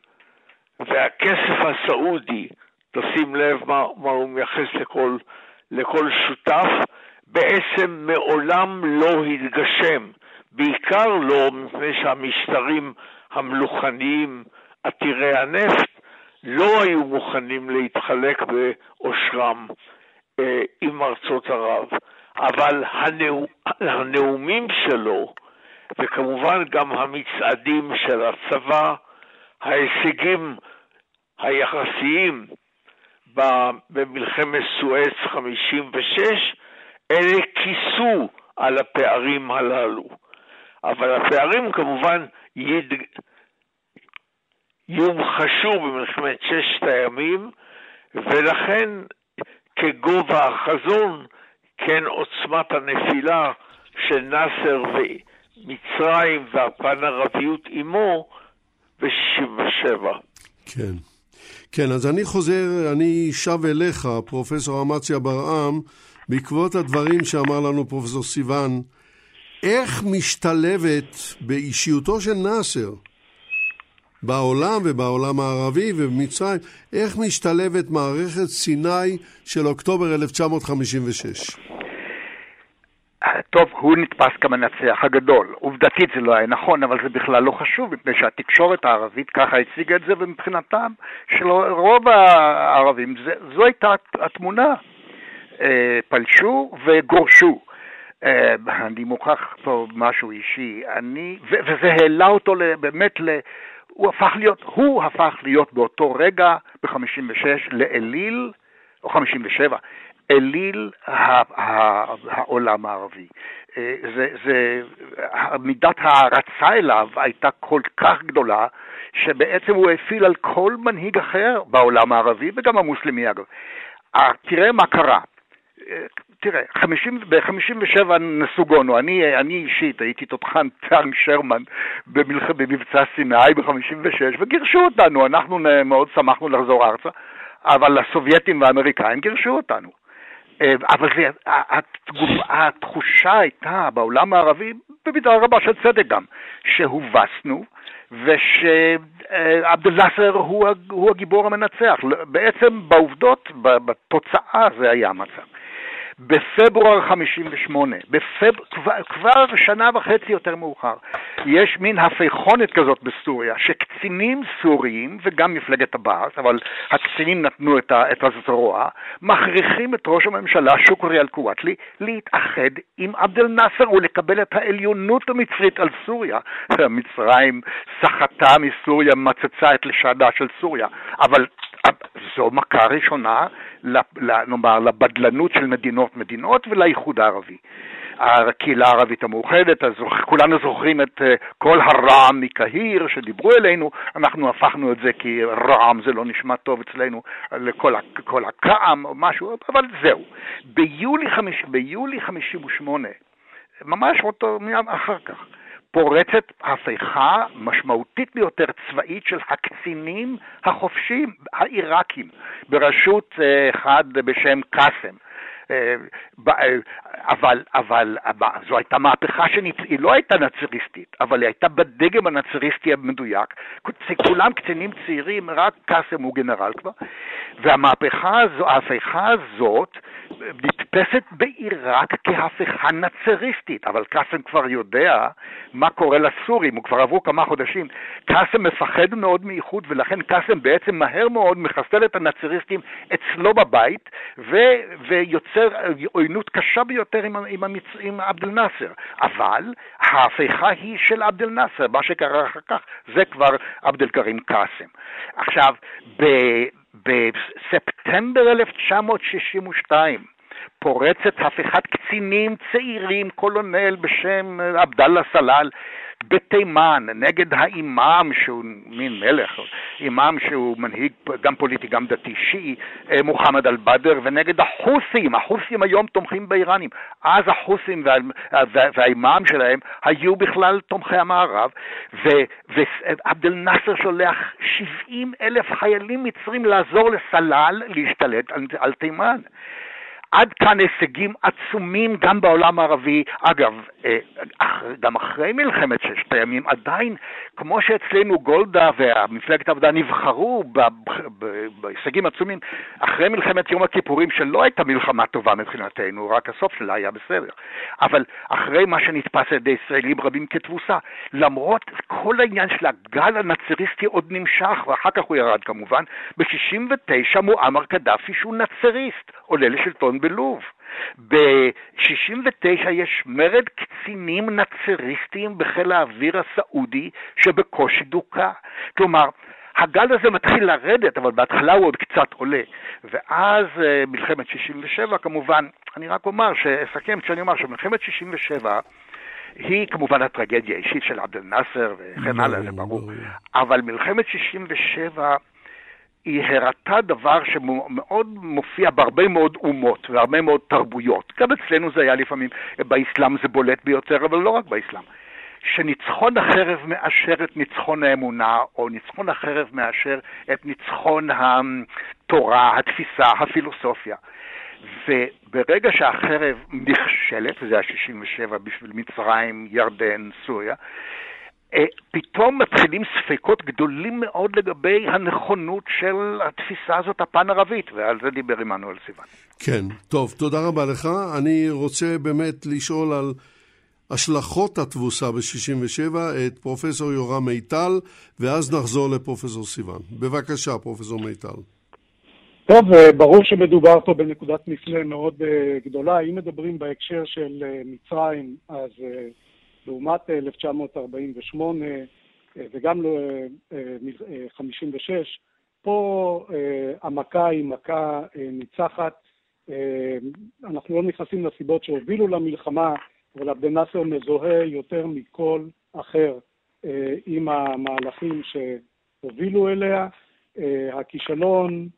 והכסף הסעודי, תשים לב מה, מה הוא מייחס לכל, לכל שותף, בעצם מעולם לא התגשם. בעיקר לא מפני שהמשטרים המלוכניים עתירי הנפט לא היו מוכנים להתחלק בעושרם אה, עם ארצות ערב. אבל הנאו, הנאומים שלו, וכמובן גם המצעדים של הצבא, ההישגים היחסיים במלחמת סואץ 56, אלה כיסו על הפערים הללו. אבל הפערים כמובן יד... יומחשו במלחמת ששת הימים, ולכן כגובה החזון, כן עוצמת הנפילה של נאסר ומצרים והפן ערביות עמו ב-67. כן. כן, אז אני חוזר, אני שב אליך, פרופסור אמציה ברעם, בעקבות הדברים שאמר לנו פרופסור סיון, איך משתלבת באישיותו של נאסר, בעולם ובעולם הערבי ובמצרים, איך משתלבת מערכת סיני של אוקטובר 1956? טוב, הוא נתפס כמנצח הגדול. עובדתית זה לא היה נכון, אבל זה בכלל לא חשוב, מפני שהתקשורת הערבית ככה הציגה את זה, ומבחינתם של רוב הערבים, זה, זו הייתה התמונה. אה, פלשו וגורשו. אה, אני מוכרח פה משהו אישי, אני, וזה העלה אותו באמת. הוא הפך להיות, הוא הפך להיות באותו רגע, ב-56, לאליל, או 57, אליל העולם הערבי. אה, זה, זה, מידת ההערצה אליו הייתה כל כך גדולה, שבעצם הוא הפעיל על כל מנהיג אחר בעולם הערבי, וגם המוסלמי אגב. תראה מה קרה. תראה, ב-57 נסוגונו, אני, אני אישית הייתי תותחן טנק שרמן במלח... במבצע סיני ב-56 וגירשו אותנו, אנחנו מאוד שמחנו לחזור ארצה, אבל הסובייטים והאמריקאים גירשו אותנו. אה, אבל זה, התחושה הייתה בעולם הערבי, במידה רבה של צדק גם, שהובסנו ושעבד אל-נאצר הוא, הוא הגיבור המנצח. בעצם בעובדות, בתוצאה זה היה המצב. בפברואר 58, בפב... כבר, כבר שנה וחצי יותר מאוחר, יש מין הפייחונת כזאת בסוריה, שקצינים סוריים, וגם מפלגת הבאס, אבל הקצינים נתנו את, ה... את הזרוע, מכריחים את ראש הממשלה, שוקרי אל-קוואטלי, להתאחד עם עבד אל-נאצר ולקבל את העליונות המצרית על סוריה. מצרים סחטה מסוריה, מצצה את לשדה של סוריה, אבל זו מכה ראשונה, נאמר, לבדלנות של מדינות מדינות ולאיחוד הערבי. הקהילה הערבית המאוחדת, אז כולנו זוכרים את אה, כל הרעם מקהיר שדיברו אלינו, אנחנו הפכנו את זה כי רעם זה לא נשמע טוב אצלנו, לכל הכעם או משהו, אבל זהו. ביולי, חמיש, ביולי 58, ממש אותו מיד אחר כך, פורצת הפיכה משמעותית ביותר צבאית של הקצינים החופשיים העיראקים, בראשות אה, אחד בשם קאסם. אה, אה, אבל, אבל, זו הייתה מהפכה שהיא לא הייתה נאצריסטית, אבל היא הייתה בדגם הנאצריסטי המדויק. כולם קצינים צעירים, רק קאסם הוא גנרל כבר, והמהפכה הזו, ההפיכה הזאת, נתפסת בעיראק כהפיכה נאצריסטית, אבל קאסם כבר יודע מה קורה לסורים, הוא כבר עברו כמה חודשים. קאסם מפחד מאוד מאיחוד, ולכן קאסם בעצם מהר מאוד מחסל את הנאצריסטים אצלו בבית, ו, ויוצא יוצר עוינות קשה ביותר עם, עם, המצ... עם עבד אל-נאצר. אבל ההפיכה היא של עבד אל-נאצר, מה שקרה אחר כך זה כבר עבד אל-כרים קאסם. עכשיו, ב... בספטמבר 1962, פורצת הפיכת קצינים צעירים, קולונל בשם עבדאללה סלל, בתימן, נגד האימאם שהוא מין מלך, אימאם שהוא מנהיג גם פוליטי גם דתי שיעי, אה, מוחמד אל-בדר, ונגד החות'ים, החות'ים היום תומכים באיראנים. אז החות'ים וה, וה, והאימאם שלהם היו בכלל תומכי המערב, ועבד אל נאסר שולח 70 אלף חיילים מצרים לעזור לסלל להשתלט על, על תימן. עד כאן הישגים עצומים גם בעולם הערבי. אגב, אה, גם אחרי מלחמת ששת הימים, עדיין, כמו שאצלנו גולדה ומפלגת העבודה נבחרו בהישגים עצומים, אחרי מלחמת יום הכיפורים, שלא הייתה מלחמה טובה מבחינתנו, רק הסוף שלה היה בסדר, אבל אחרי מה שנתפס על ידי ישראלים רבים כתבוסה, למרות כל העניין של הגל הנאצריסטי עוד נמשך, ואחר כך הוא ירד כמובן, ב-69 מועמר קדאפי, שהוא נאצריסט, עולה לשלטון בלוב. ב-69 יש מרד קצינים נאצריסטים בחיל האוויר הסעודי שבקושי דוכא. כלומר, הגל הזה מתחיל לרדת, אבל בהתחלה הוא עוד קצת עולה. ואז אה, מלחמת 67, כמובן, אני רק אומר, אסכם כשאני אומר שמלחמת 67 היא כמובן הטרגדיה האישית של עבד אל-נאצר וכן הלאה, זה ברור. אבל מלחמת 67 היא הראתה דבר שמאוד מופיע בהרבה מאוד אומות והרבה מאוד תרבויות. גם אצלנו זה היה לפעמים, באסלאם זה בולט ביותר, אבל לא רק באסלאם. שניצחון החרב מאשר את ניצחון האמונה, או ניצחון החרב מאשר את ניצחון התורה, התפיסה, הפילוסופיה. וברגע שהחרב נכשלת, וזה היה 67 בשביל מצרים, ירדן, סוריה, פתאום מתחילים ספקות גדולים מאוד לגבי הנכונות של התפיסה הזאת הפן-ערבית, ועל זה דיבר עמנואל סיוון. כן, טוב, תודה רבה לך. אני רוצה באמת לשאול על השלכות התבוסה ב-67 את פרופסור יורם מיטל, ואז נחזור לפרופסור סיוון. בבקשה, פרופסור מיטל. טוב, אה, ברור שמדובר פה בנקודת מפנה מאוד אה, גדולה. אם מדברים בהקשר של מצרים, אז... לעומת 1948 אה, אה, וגם 56, אה, פה המכה היא מכה ניצחת. אנחנו לא נכנסים לסיבות שהובילו למלחמה, אבל עבד נאסר מזוהה יותר מכל אחר עם המהלכים שהובילו אליה. הכישלון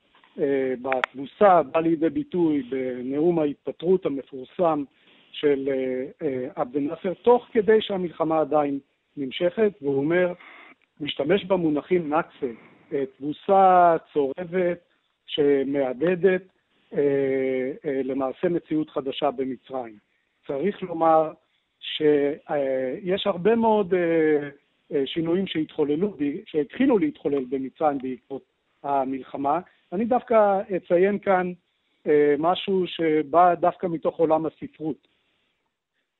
בתבוסה בא לידי ביטוי בנאום ההתפטרות המפורסם של אה, אה, עבד אל-נאצר, תוך כדי שהמלחמה עדיין נמשכת, והוא אומר, משתמש במונחים נאצה, תבוסה צורבת שמאבדת אה, למעשה מציאות חדשה במצרים. צריך לומר שיש הרבה מאוד שינויים שהתחוללו, שהתחילו להתחולל במצרים בעקבות המלחמה. אני דווקא אציין כאן משהו שבא דווקא מתוך עולם הספרות.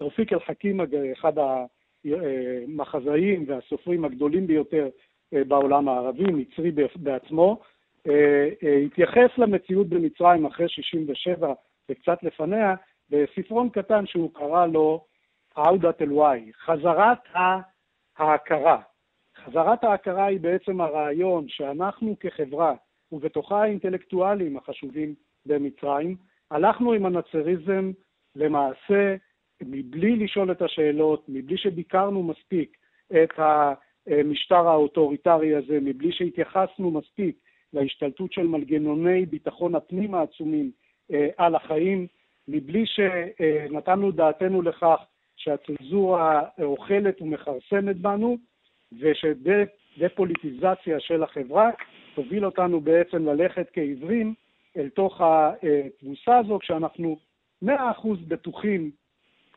תרפיק אל-חכים, אחד המחזאים והסופרים הגדולים ביותר אה, בעולם הערבי, מצרי בעצמו, אה, אה, התייחס למציאות במצרים אחרי 67' וקצת לפניה, בספרון קטן שהוא קרא לו עאודת אל-וואי, חזרת ההכרה. חזרת ההכרה היא בעצם הרעיון שאנחנו כחברה, ובתוכה האינטלקטואלים החשובים במצרים, הלכנו עם הנאצריזם למעשה מבלי לשאול את השאלות, מבלי שביקרנו מספיק את המשטר האוטוריטרי הזה, מבלי שהתייחסנו מספיק להשתלטות של מנגנוני ביטחון הפנים העצומים אה, על החיים, מבלי שנתנו דעתנו לכך שהצנזורה אוכלת ומכרסמת בנו, ושדה-פוליטיזציה של החברה תוביל אותנו בעצם ללכת כעיוורים אל תוך התבוסה הזו, כשאנחנו מאה אחוז בטוחים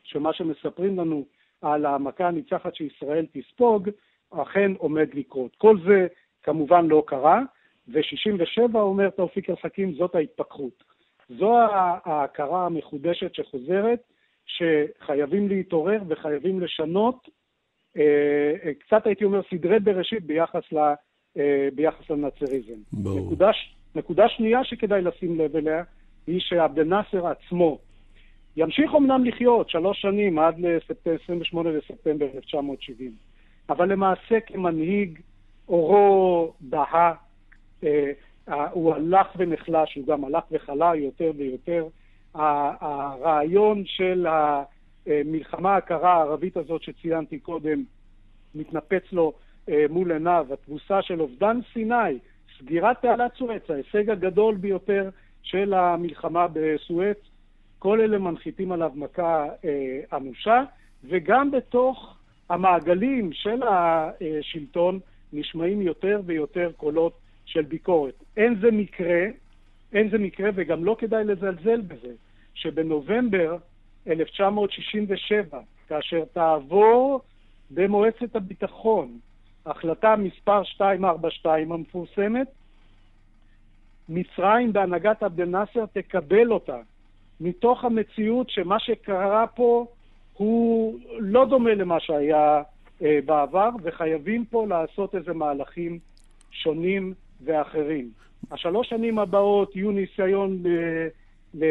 שמה שמספרים לנו על המכה הניצחת שישראל תספוג, אכן עומד לקרות. כל זה כמובן לא קרה, ו-67 אומר תאופיק אל-חכים, זאת ההתפכחות. זו ההכרה המחודשת שחוזרת, שחייבים להתעורר וחייבים לשנות, אה, קצת הייתי אומר סדרי בראשית ביחס, ל, אה, ביחס לנאצריזם. נקודה, נקודה שנייה שכדאי לשים לב אליה, היא שעבד אל-נאצר עצמו ימשיך אמנם לחיות שלוש שנים עד ל-28 לספטמבר 1970, אבל למעשה כמנהיג אורו דהה, אה, הוא הלך ונחלש, הוא גם הלך וחלה יותר ויותר. הרעיון של המלחמה הקרה הערבית הזאת שציינתי קודם מתנפץ לו אה, מול עיניו, התבוסה של אובדן סיני, סגירת תעלת סואץ, ההישג הגדול ביותר של המלחמה בסואץ, כל אלה מנחיתים עליו מכה אה, אנושה, וגם בתוך המעגלים של השלטון נשמעים יותר ויותר קולות של ביקורת. אין זה מקרה, אין זה מקרה וגם לא כדאי לזלזל בזה, שבנובמבר 1967, כאשר תעבור במועצת הביטחון החלטה מספר 242 המפורסמת, מצרים בהנהגת עבד אל-נאצר תקבל אותה, מתוך המציאות שמה שקרה פה הוא לא דומה למה שהיה אה, בעבר, וחייבים פה לעשות איזה מהלכים שונים ואחרים. השלוש שנים הבאות יהיו ניסיון ל, ל,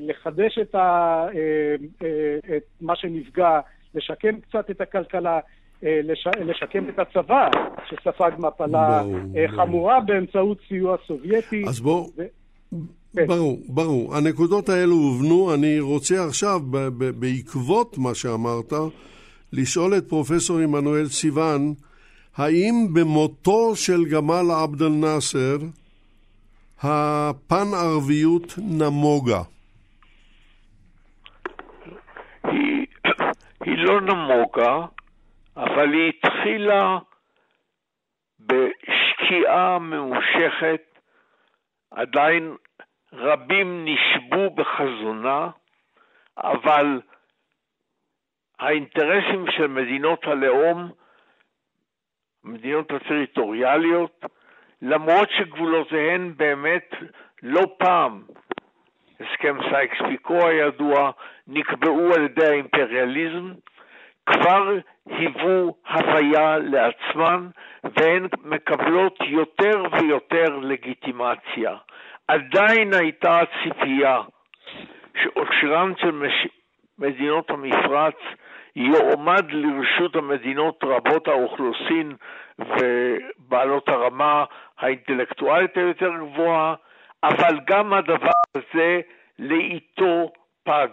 לחדש את, ה, אה, אה, את מה שנפגע, לשקם קצת את הכלכלה, אה, לש, לשקם את הצבא, שספג מפלה ברור, חמורה ברור. באמצעות סיוע סובייטי. אז בואו... ו... כן. ברור, ברור. הנקודות האלו הובנו. אני רוצה עכשיו, בעקבות מה שאמרת, לשאול את פרופסור עמנואל סיוון, האם במותו של גמל עבד אל-נאצר הפן-ערביות נמוגה? היא, היא לא נמוגה, אבל היא התחילה בשקיעה ממושכת, עדיין רבים נשבו בחזונה, אבל האינטרסים של מדינות הלאום, המדינות הטריטוריאליות, למרות שגבולותיהן באמת לא פעם, הסכם סייקס פיקו הידוע, נקבעו על ידי האימפריאליזם, כבר היוו הוויה לעצמן והן מקבלות יותר ויותר לגיטימציה. עדיין הייתה ציפייה שעושרן של מש... מדינות המפרץ יועמד לרשות המדינות רבות האוכלוסין ובעלות הרמה האינטלקטואלית היותר גבוהה, אבל גם הדבר הזה לאיתו פג.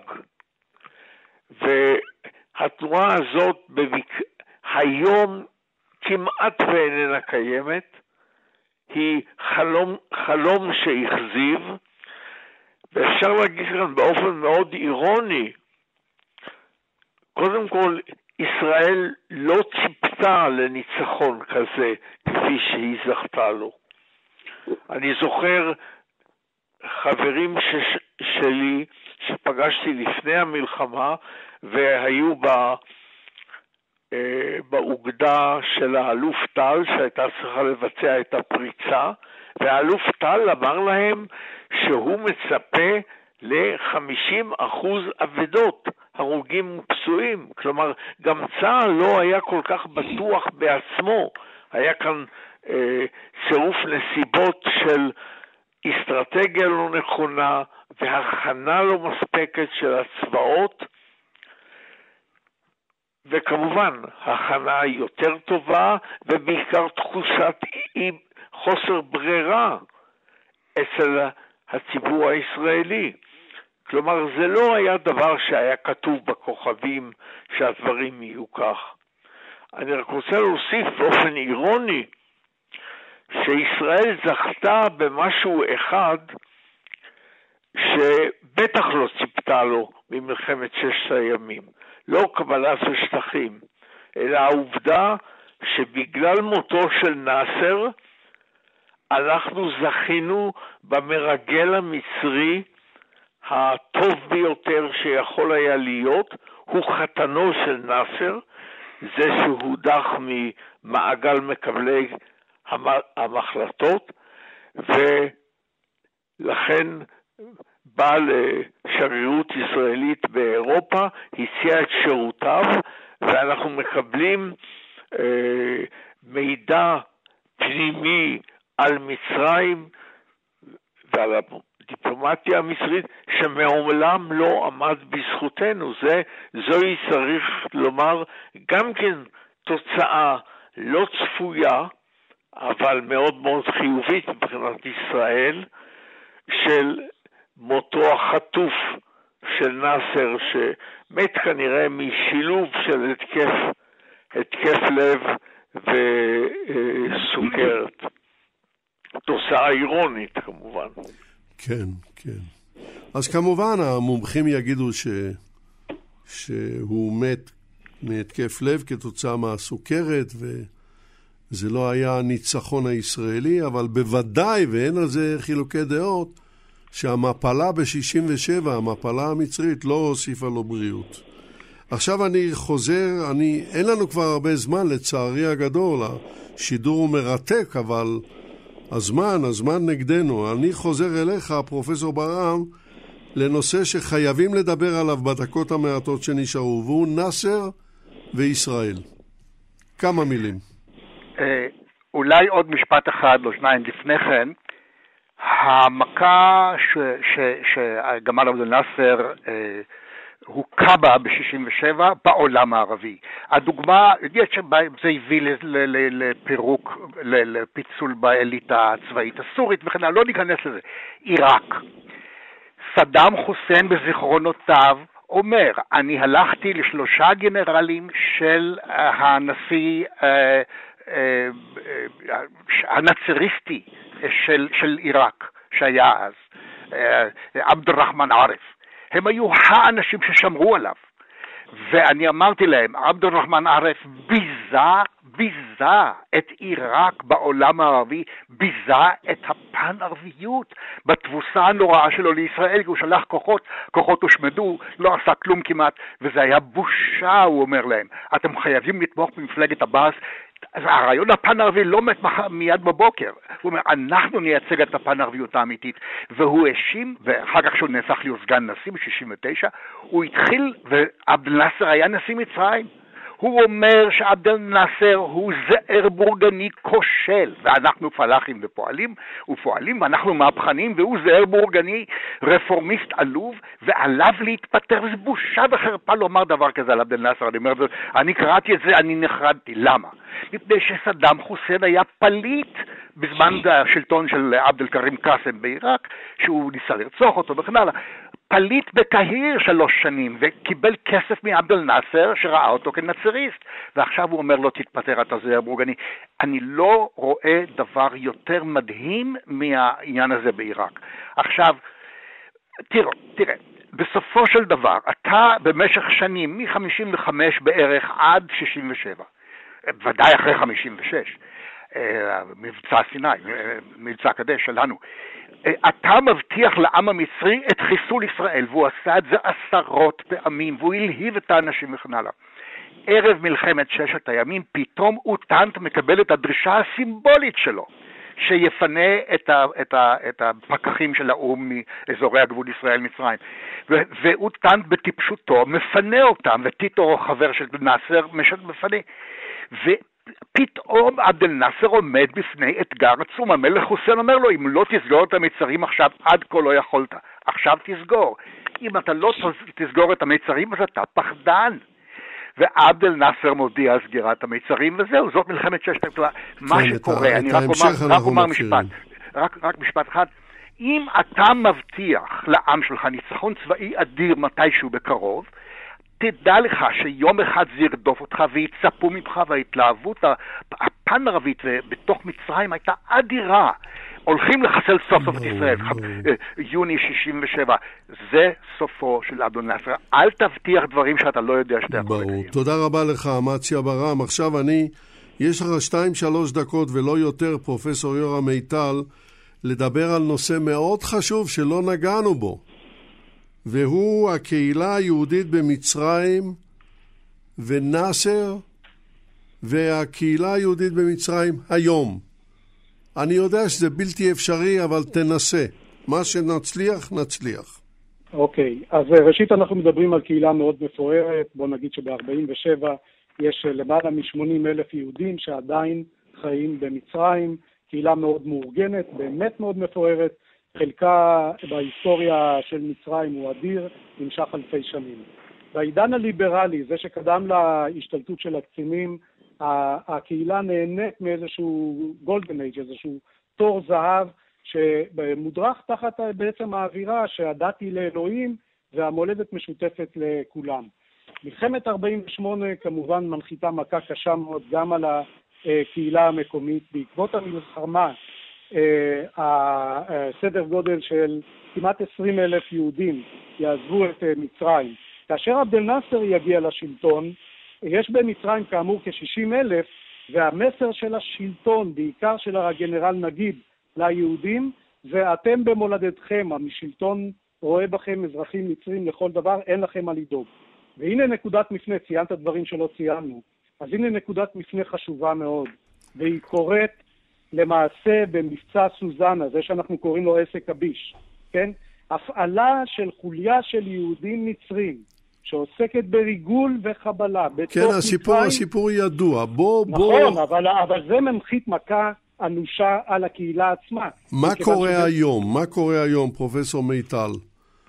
והתנועה הזאת בבק... היום כמעט ואיננה קיימת, היא חלום, חלום שהכזיב, ואפשר להגיד כאן באופן מאוד אירוני, קודם כל, ישראל לא ציפתה לניצחון כזה כפי שהיא זכתה לו. אני זוכר חברים ש... שלי שפגשתי לפני המלחמה והיו ב... אה, באוגדה של האלוף טל שהייתה צריכה לבצע את הפריצה, והאלוף טל אמר להם שהוא מצפה ל-50% אבדות, הרוגים ופצועים. כלומר, גם צה"ל לא היה כל כך בטוח בעצמו. היה כאן אה, צירוף נסיבות של אסטרטגיה לא נכונה והכנה לא מספקת של הצבאות, וכמובן, הכנה יותר טובה, ובעיקר תחושת חוסר ברירה אצל הציבור הישראלי. כלומר, זה לא היה דבר שהיה כתוב בכוכבים שהדברים יהיו כך. אני רק רוצה להוסיף באופן אירוני, שישראל זכתה במשהו אחד שבטח לא ציפתה לו ממלחמת ששת הימים. לא קבלה של שטחים, אלא העובדה שבגלל מותו של נאסר, אנחנו זכינו במרגל המצרי הטוב ביותר שיכול היה להיות, הוא חתנו של נאסר, זה שהודח ממעגל מקבלי המחלטות, ולכן בא לשגרירות ישראלית באירופה, הציע את שירותיו, ואנחנו מקבלים אה, מידע פנימי על מצרים ועל הדיפלומטיה המצרית שמעולם לא עמד בזכותנו. זה, זוהי צריך לומר גם כן תוצאה לא צפויה, אבל מאוד מאוד חיובית מבחינת ישראל, של מותו החטוף של נאסר, שמת כנראה משילוב של התקף, התקף לב וסוכרת. תוצאה אירונית כמובן. כן, כן. אז כמובן המומחים יגידו ש... שהוא מת מהתקף לב כתוצאה מהסוכרת, וזה לא היה הניצחון הישראלי, אבל בוודאי, ואין על זה חילוקי דעות, שהמפלה ב-67, המפלה המצרית, לא הוסיפה לו בריאות. עכשיו אני חוזר, אני, אין לנו כבר הרבה זמן, לצערי הגדול, השידור הוא מרתק, אבל הזמן, הזמן נגדנו. אני חוזר אליך, פרופסור ברעם, לנושא שחייבים לדבר עליו בדקות המעטות שנשארו, והוא נאסר וישראל. כמה מילים. אה, אולי עוד משפט אחד או שניים לפני כן. המכה שגמל עבד אל-נאצר אה, הוכה בה ב-67' בעולם הערבי. הדוגמה, זה הביא לפירוק, לפיצול באליטה הצבאית הסורית וכן הלאה, לא ניכנס לזה. עיראק. סדאם חוסיין בזיכרונותיו אומר, אני הלכתי לשלושה גנרלים של הנשיא אה, אה, הנאצריסטי של, של עיראק, שהיה אז, עבד אל-רחמן ערף. הם היו האנשים ששמרו עליו. ואני אמרתי להם, עבד אל-רחמן ערף ביזה, ביזה את עיראק בעולם הערבי, ביזה את הפן-ערביות בתבוסה הנוראה שלו לישראל, כי הוא שלח כוחות, כוחות הושמדו, לא עשה כלום כמעט, וזה היה בושה, הוא אומר להם. אתם חייבים לתמוך במפלגת עבאס, הרעיון הפן-ערבי לא מת מיד בבוקר. הוא אומר, אנחנו נייצג את הפן-ערביות האמיתית. והוא האשים, ואחר כך שהוא נהפך להיות סגן נשיא ב-69, הוא התחיל, ועבד אל-נאצר היה נשיא מצרים. הוא אומר שעבד אל-נאצר הוא זער בורגני כושל, ואנחנו פלאחים ופועלים, ופועלים, ואנחנו מהפכנים, והוא זער בורגני רפורמיסט עלוב, ועליו להתפטר, זה בושה וחרפה לומר דבר כזה על עבד אל-נאצר, אני אומר, אני קראתי את זה, אני נחרדתי, למה? מפני שסדאם חוסיין היה פליט בזמן השלטון של עבד אל-כרים קאסם בעיראק, שהוא ניסה לרצוח אותו וכן הלאה. פליט בקהיר שלוש שנים, וקיבל כסף מעבד אל-נאצר, שראה אותו כנצריסט, ועכשיו הוא אומר לו, תתפטר, אתה זוהר בורגני. אני לא רואה דבר יותר מדהים מהעניין הזה בעיראק. עכשיו, תראו, תראה, בסופו של דבר, אתה במשך שנים, מ-55 בערך עד 67, ודאי אחרי 56, אה, מבצע סיני, מבצע קדש שלנו. אתה מבטיח לעם המצרי את חיסול ישראל, והוא עשה את זה עשרות פעמים, והוא הלהיב את האנשים וכן הלאה. ערב מלחמת ששת הימים, פתאום אוטנט מקבל את הדרישה הסימבולית שלו, שיפנה את, ה, את, ה, את הפקחים של האו"ם מאזורי הגבול ישראל-מצרים. ואוטנט בטיפשותו מפנה אותם, וטיטו, חבר של נאסר, מפנה. פתאום עבד אל-נאצר עומד בפני אתגר עצום. המלך חוסיין אומר לו, אם לא תסגור את המצרים עכשיו, עד כה לא יכולת. עכשיו תסגור. אם אתה לא תסגור את המצרים, אז אתה פחדן. ועבד אל-נאצר מודיע על סגירת המצרים, וזהו, זאת מלחמת ששת הימים. מה כן, שקורה, אני רק אומר, רק אומר משפט, רק, רק משפט אחד. אם אתה מבטיח לעם שלך ניצחון צבאי אדיר מתישהו בקרוב, תדע לך שיום אחד זה ירדוף אותך ויצפו ממך, וההתלהבות הפן-ערבית בתוך מצרים הייתה אדירה. הולכים לחסל סוף סוף את ישראל, אה, יוני 67. זה סופו של אדון נאסר. אל תבטיח דברים שאתה לא יודע שאתה יכול לקיים. ברור. תודה רבה לך, אמציה ברם. עכשיו אני, יש לך שתיים, שלוש דקות ולא יותר, פרופסור יורם מיטל, לדבר על נושא מאוד חשוב שלא נגענו בו. והוא הקהילה היהודית במצרים ונאסר והקהילה היהודית במצרים היום. אני יודע שזה בלתי אפשרי, אבל תנסה. מה שנצליח, נצליח. אוקיי, okay, אז אה, ראשית אנחנו מדברים על קהילה מאוד מפוארת, בוא נגיד שב-47 יש אה, למעלה מ-80 אלף יהודים שעדיין חיים במצרים, קהילה מאוד מאורגנת, באמת מאוד מפוארת, חלקה בהיסטוריה של מצרים הוא אדיר, נמשך אלפי שנים. בעידן הליברלי, זה שקדם להשתלטות של הקצינים, הקהילה נהנית מאיזשהו גולדן אייג', איזשהו תור זהב, שמודרך תחת בעצם האווירה שהדת היא לאלוהים והמולדת משותפת לכולם. מלחמת 48' כמובן מנחיתה מכה קשה מאוד גם על הקהילה המקומית. בעקבות המלחמה, הסדר אה, גודל של כמעט 20 אלף יהודים יעזבו את אה, מצרים. כאשר עבד אל-נאצר יגיע לשלטון, יש במצרים כאמור כ-60 אלף, והמסר של השלטון, בעיקר של הגנרל נגיד, ליהודים, זה אתם במולדתכם, המשלטון רואה בכם אזרחים מצרים לכל דבר, אין לכם מה לדאוג. והנה נקודת מפנה, ציינת דברים שלא ציינו, אז הנה נקודת מפנה חשובה מאוד, והיא קורית למעשה במבצע סוזנה, זה שאנחנו קוראים לו עסק הביש, כן? הפעלה של חוליה של יהודים מצרים, שעוסקת בריגול וחבלה כן, הסיפור, מצרים. הסיפור ידוע. בוא, נכון, בוא... נכון, אבל, אבל זה ממחית מכה אנושה על הקהילה עצמה. מה קורה שזה... היום? מה קורה היום, פרופסור מיטל?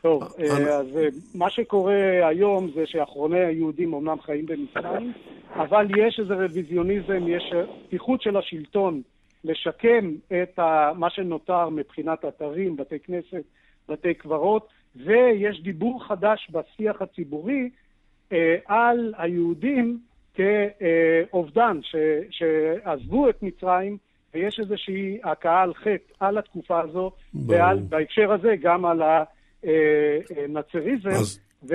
טוב, אני... אה, אז אה, מה שקורה היום זה שאחרוני היהודים אומנם חיים במצרים, אבל יש איזה רוויזיוניזם, יש פתיחות של השלטון לשקם את מה שנותר מבחינת אתרים, בתי כנסת, בתי קברות, ויש דיבור חדש בשיח הציבורי אה, על היהודים כאובדן, ש, שעזבו את מצרים, ויש איזושהי הכאה על חטא על התקופה הזו, ועל, בהקשר הזה גם על הנאצריזם. אז... ו...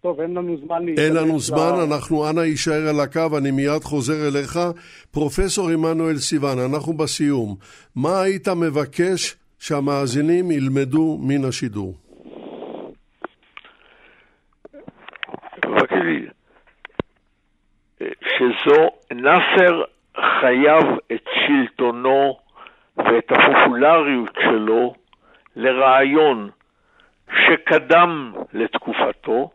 טוב, אין לנו זמן. אין לנו זמן, לה... אנחנו, אנא יישאר על הקו, אני מיד חוזר אליך. פרופסור עמנואל סיוון, אנחנו בסיום. מה היית מבקש שהמאזינים ילמדו מן השידור? שזו, נאסר חייב את שלטונו ואת הפופולריות שלו לרעיון שקדם לתקופתו,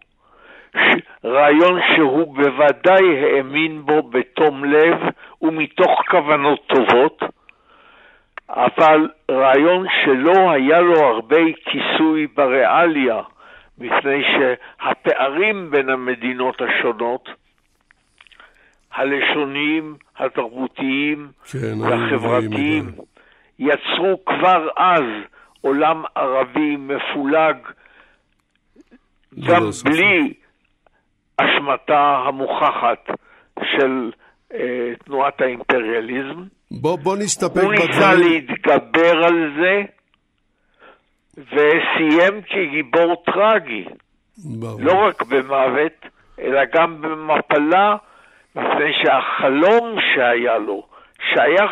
רעיון שהוא בוודאי האמין בו בתום לב ומתוך כוונות טובות, אבל רעיון שלא היה לו הרבה כיסוי בריאליה, מפני שהפערים בין המדינות השונות, הלשוניים, התרבותיים כן, והחברתיים, יצרו כבר אז עולם ערבי מפולג, גם לא בלי אשמתה המוכחת של אה, תנועת האימפריאליזם. בוא, בוא נסתפק בדברים. הוא ניסה להתגבר על זה, וסיים כגיבור טרגי. ברור. לא רק במוות, אלא גם במפלה, מפני שהחלום שהיה לו, שהיה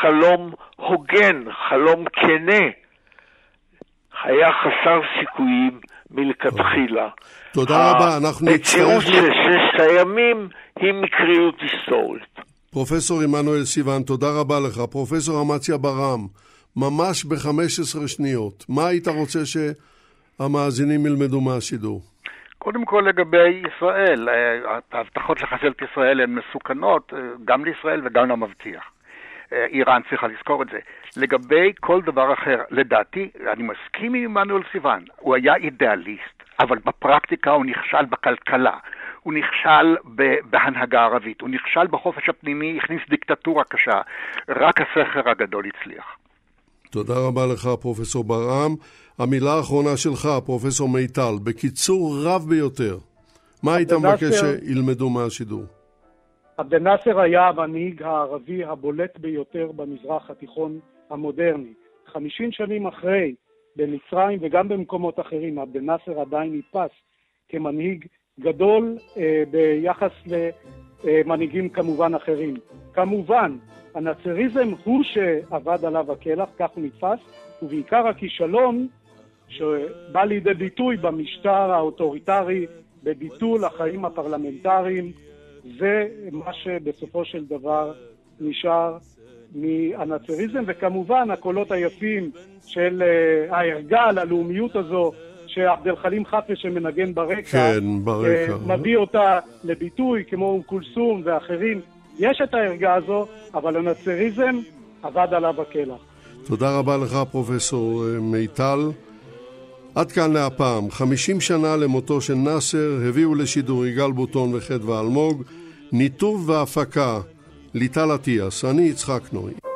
חלום הוגן, חלום כנה, היה חסר סיכויים מלכתחילה. תודה רבה, אנחנו נצטרך... המציאות של ששת הימים היא מקריות היסטורית. פרופסור עמנואל סיוון, תודה רבה לך. פרופסור אמציה ברם, ממש ב-15 שניות, מה היית רוצה שהמאזינים ילמדו מהשידור? קודם כל לגבי ישראל, אה, ההבטחות לחסל את ישראל הן מסוכנות אה, גם לישראל וגם למבטיח. אה, איראן צריכה לזכור את זה. לגבי כל דבר אחר, לדעתי, אני מסכים עם עמנואל סיוון, הוא היה אידיאליסט, אבל בפרקטיקה הוא נכשל בכלכלה. הוא נכשל בהנהגה ערבית, הוא נכשל בחופש הפנימי, הכניס דיקטטורה קשה. רק הסכר הגדול הצליח. תודה רבה לך, פרופסור ברעם. המילה האחרונה שלך, פרופסור מיטל, בקיצור רב ביותר. מה היית מבקש שילמדו מהשידור? עבד אל-נאצר היה המנהיג הערבי הבולט ביותר במזרח התיכון המודרני. חמישים שנים אחרי, במצרים וגם במקומות אחרים, עבד אל-נאצר עדיין נתפס כמנהיג גדול אה, ביחס למנהיגים כמובן אחרים. כמובן, הנאצריזם הוא שעבד עליו הקלח, כך הוא נתפס, ובעיקר הכישלון שבא לידי ביטוי במשטר האוטוריטרי, בביטול החיים הפרלמנטריים, זה מה שבסופו של דבר נשאר מהנאצריזם, וכמובן הקולות היפים של הערגה ללאומיות הזו שעבד אל חלים חאפז שמנגן ברקע, כן, ברקע. אה, מביא אותה לביטוי, כמו אום כולסום ואחרים. יש את הערגה הזו, אבל הנאצריזם עבד עליו הקלח. תודה רבה לך, פרופסור אה, מיטל. עד כאן להפעם. 50 שנה למותו של נאסר הביאו לשידור יגאל בוטון וחדווה אלמוג, ניתוב והפקה ליטל אטיאס, אני יצחק נוי.